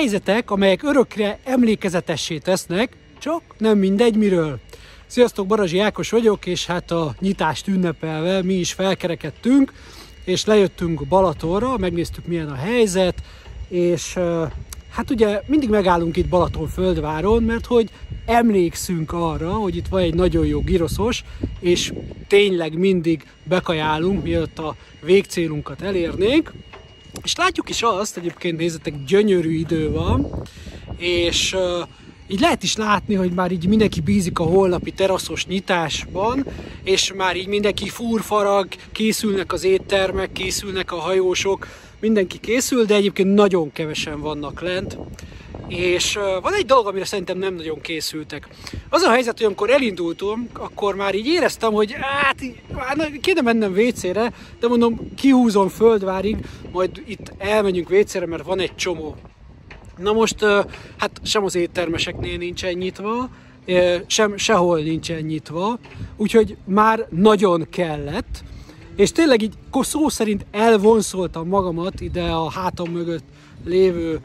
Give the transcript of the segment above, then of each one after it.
helyzetek, amelyek örökre emlékezetessé tesznek, csak nem mindegy miről. Sziasztok, Barazsi Ákos vagyok, és hát a nyitást ünnepelve mi is felkerekedtünk, és lejöttünk Balatonra, megnéztük milyen a helyzet, és hát ugye mindig megállunk itt Balaton földváron, mert hogy emlékszünk arra, hogy itt van egy nagyon jó giroszos, és tényleg mindig bekajálunk, mielőtt a végcélunkat elérnénk. És látjuk is azt, egyébként nézzetek, gyönyörű idő van, és uh, így lehet is látni, hogy már így mindenki bízik a holnapi teraszos nyitásban, és már így mindenki fúrfarag, készülnek az éttermek, készülnek a hajósok, mindenki készül, de egyébként nagyon kevesen vannak lent. És van egy dolog, amire szerintem nem nagyon készültek. Az a helyzet, hogy amikor elindultunk, akkor már így éreztem, hogy hát kéne mennem WC-re, de mondom, kihúzom Földvárig, majd itt elmenjünk WC-re, mert van egy csomó. Na most, hát sem az éttermeseknél nincsen nyitva, sem, sehol nincsen nyitva, úgyhogy már nagyon kellett, és tényleg így szó szerint elvonszoltam magamat ide a hátam mögött lévő,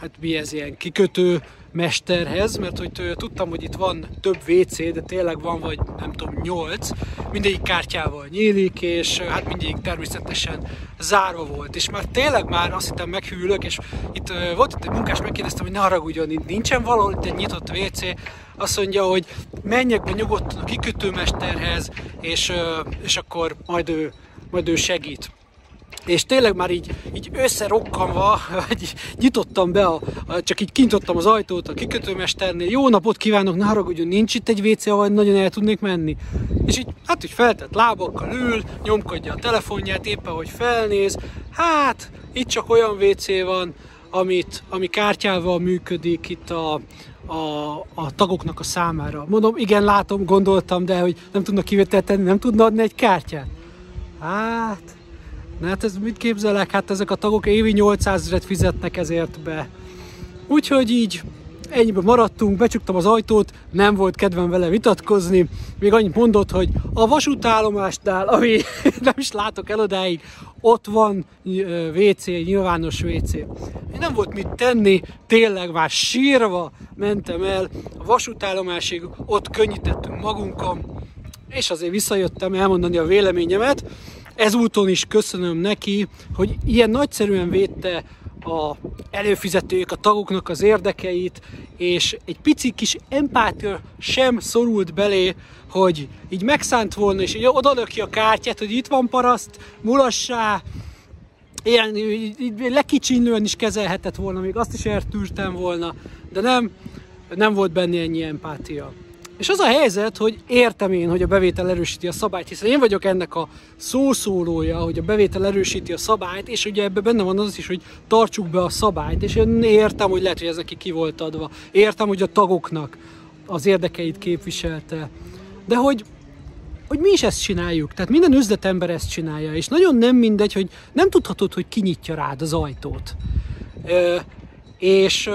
hát mi ez ilyen kikötő mesterhez, mert hogy tudtam, hogy itt van több WC, de tényleg van vagy nem tudom, 8, mindegyik kártyával nyílik, és hát mindegyik természetesen zárva volt. És már tényleg már azt hittem meghűlök, és itt volt itt egy munkás, megkérdeztem, hogy ne haragudjon, itt nincsen valahol itt egy nyitott WC, azt mondja, hogy menjek be nyugodtan a kikötőmesterhez, és, és akkor majd ő, majd ő segít és tényleg már így, így összerokkanva, így nyitottam be, a, a, csak így kintottam az ajtót a kikötőmesternél, jó napot kívánok, ne haragudjon, nincs itt egy WC, ahol nagyon el tudnék menni. És így, hát így feltett lábakkal ül, nyomkodja a telefonját, éppen hogy felnéz, hát itt csak olyan WC van, amit, ami kártyával működik itt a, a, a tagoknak a számára. Mondom, igen, látom, gondoltam, de hogy nem tudnak kivételt tenni, nem tudna adni egy kártyát? Hát, Na hát ez mit képzelek? Hát ezek a tagok évi 800 ezeret fizetnek ezért be. Úgyhogy így ennyiben maradtunk, becsuktam az ajtót, nem volt kedvem vele vitatkozni, még annyit mondott, hogy a vasútállomásnál, ami nem is látok el odáig, ott van WC, nyilvános WC. Nem volt mit tenni, tényleg már sírva mentem el a vasútállomásig, ott könnyítettünk magunkon, és azért visszajöttem elmondani a véleményemet, ezúton is köszönöm neki, hogy ilyen nagyszerűen védte a előfizetők, a tagoknak az érdekeit, és egy pici kis empátia sem szorult belé, hogy így megszánt volna, és oda ki a kártyát, hogy itt van paraszt, mulassá, ilyen lekicsinlően is kezelhetett volna, még azt is eltűrtem volna, de nem, nem volt benne ennyi empátia. És az a helyzet, hogy értem én, hogy a bevétel erősíti a szabályt, hiszen én vagyok ennek a szószólója, hogy a bevétel erősíti a szabályt, és ugye ebben benne van az is, hogy tartsuk be a szabályt, és én értem, hogy lehet, hogy ez neki ki volt adva. Értem, hogy a tagoknak az érdekeit képviselte. De hogy hogy mi is ezt csináljuk. Tehát minden üzletember ezt csinálja, és nagyon nem mindegy, hogy nem tudhatod, hogy kinyitja rád az ajtót. Ö, és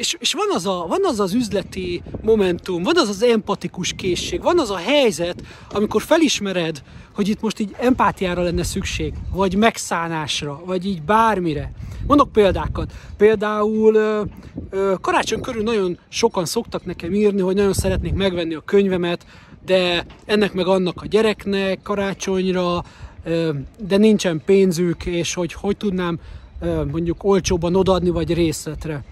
és, és van, az a, van az az üzleti momentum, van az az empatikus készség, van az a helyzet, amikor felismered, hogy itt most így empátiára lenne szükség, vagy megszánásra, vagy így bármire. Mondok példákat. Például ö, ö, karácsony körül nagyon sokan szoktak nekem írni, hogy nagyon szeretnék megvenni a könyvemet, de ennek meg annak a gyereknek karácsonyra, ö, de nincsen pénzük, és hogy hogy tudnám mondjuk olcsóban odaadni, vagy részletre.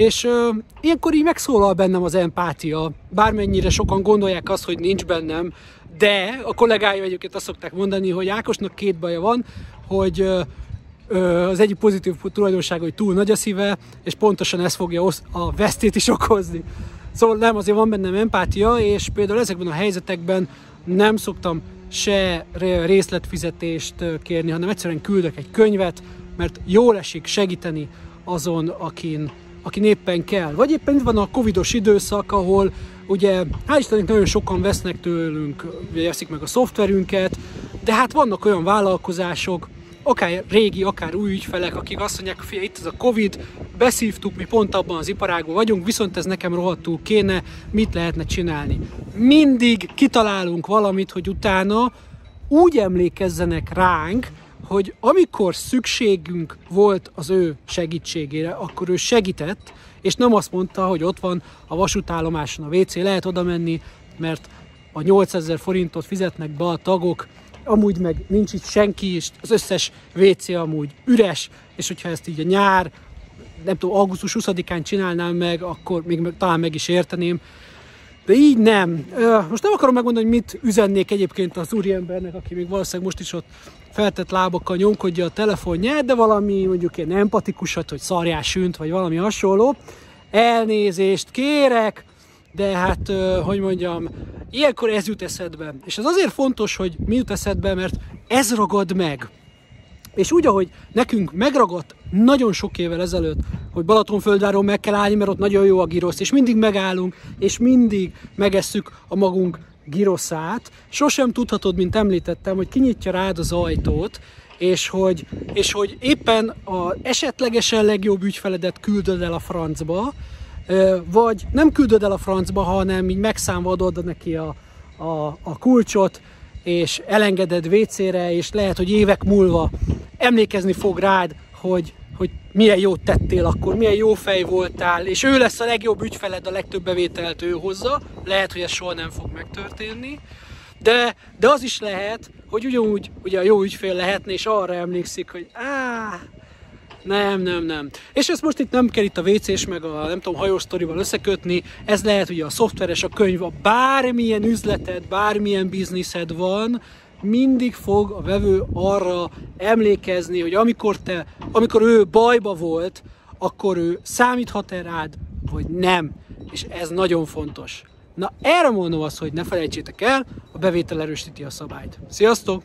És ö, ilyenkor így megszólal bennem az empátia, bármennyire sokan gondolják azt, hogy nincs bennem, de a kollégáim egyébként azt szokták mondani, hogy Ákosnak két baja van, hogy ö, az egyik pozitív tulajdonsága, hogy túl nagy a szíve, és pontosan ez fogja a vesztét is okozni. Szóval nem, azért van bennem empátia, és például ezekben a helyzetekben nem szoktam se részletfizetést kérni, hanem egyszerűen küldök egy könyvet, mert jól esik segíteni azon, akin aki éppen kell. Vagy éppen itt van a covidos időszak, ahol ugye hál' Istennek nagyon sokan vesznek tőlünk, veszik meg a szoftverünket, de hát vannak olyan vállalkozások, akár régi, akár új ügyfelek, akik azt mondják, hogy itt ez a Covid, beszívtuk, mi pont abban az iparágban vagyunk, viszont ez nekem rohadtul kéne, mit lehetne csinálni. Mindig kitalálunk valamit, hogy utána úgy emlékezzenek ránk, hogy amikor szükségünk volt az ő segítségére, akkor ő segített, és nem azt mondta, hogy ott van a vasútállomáson a WC, lehet oda menni, mert a 8000 forintot fizetnek be a tagok, amúgy meg nincs itt senki, és az összes WC amúgy üres, és hogyha ezt így a nyár, nem tudom, augusztus 20-án csinálnám meg, akkor még talán meg is érteném, de így nem. Most nem akarom megmondani, hogy mit üzennék egyébként az úriembernek, aki még valószínűleg most is ott feltett lábakkal nyomkodja a telefonját, de valami mondjuk ilyen empatikusat, hogy szarjás sünt, vagy valami hasonló. Elnézést kérek, de hát, hogy mondjam, ilyenkor ez jut eszedbe. És ez azért fontos, hogy mi jut eszedbe, mert ez ragad meg. És úgy, ahogy nekünk megragadt nagyon sok évvel ezelőtt, hogy Balatonföldváron meg kell állni, mert ott nagyon jó a girosz, és mindig megállunk, és mindig megesszük a magunk giroszát. Sosem tudhatod, mint említettem, hogy kinyitja rád az ajtót, és hogy, és hogy éppen a esetlegesen legjobb ügyfeledet küldöd el a francba, vagy nem küldöd el a francba, hanem így megszámva adod neki a, a, a kulcsot, és elengeded WC-re, és lehet, hogy évek múlva emlékezni fog rád, hogy, hogy milyen jót tettél akkor, milyen jó fej voltál, és ő lesz a legjobb ügyfeled, a legtöbb bevételt ő hozza. Lehet, hogy ez soha nem fog megtörténni. De, de az is lehet, hogy ugyanúgy ugye a jó ügyfél lehetne, és arra emlékszik, hogy áh, nem, nem, nem. És ezt most itt nem kell itt a WC-s meg a nem tudom, hajós sztorival összekötni, ez lehet ugye a szoftveres, a könyv, a bármilyen üzleted, bármilyen bizniszed van, mindig fog a vevő arra emlékezni, hogy amikor, te, amikor ő bajba volt, akkor ő számíthat-e rád, vagy nem. És ez nagyon fontos. Na erre mondom azt, hogy ne felejtsétek el, a bevétel erősíti a szabályt. Sziasztok!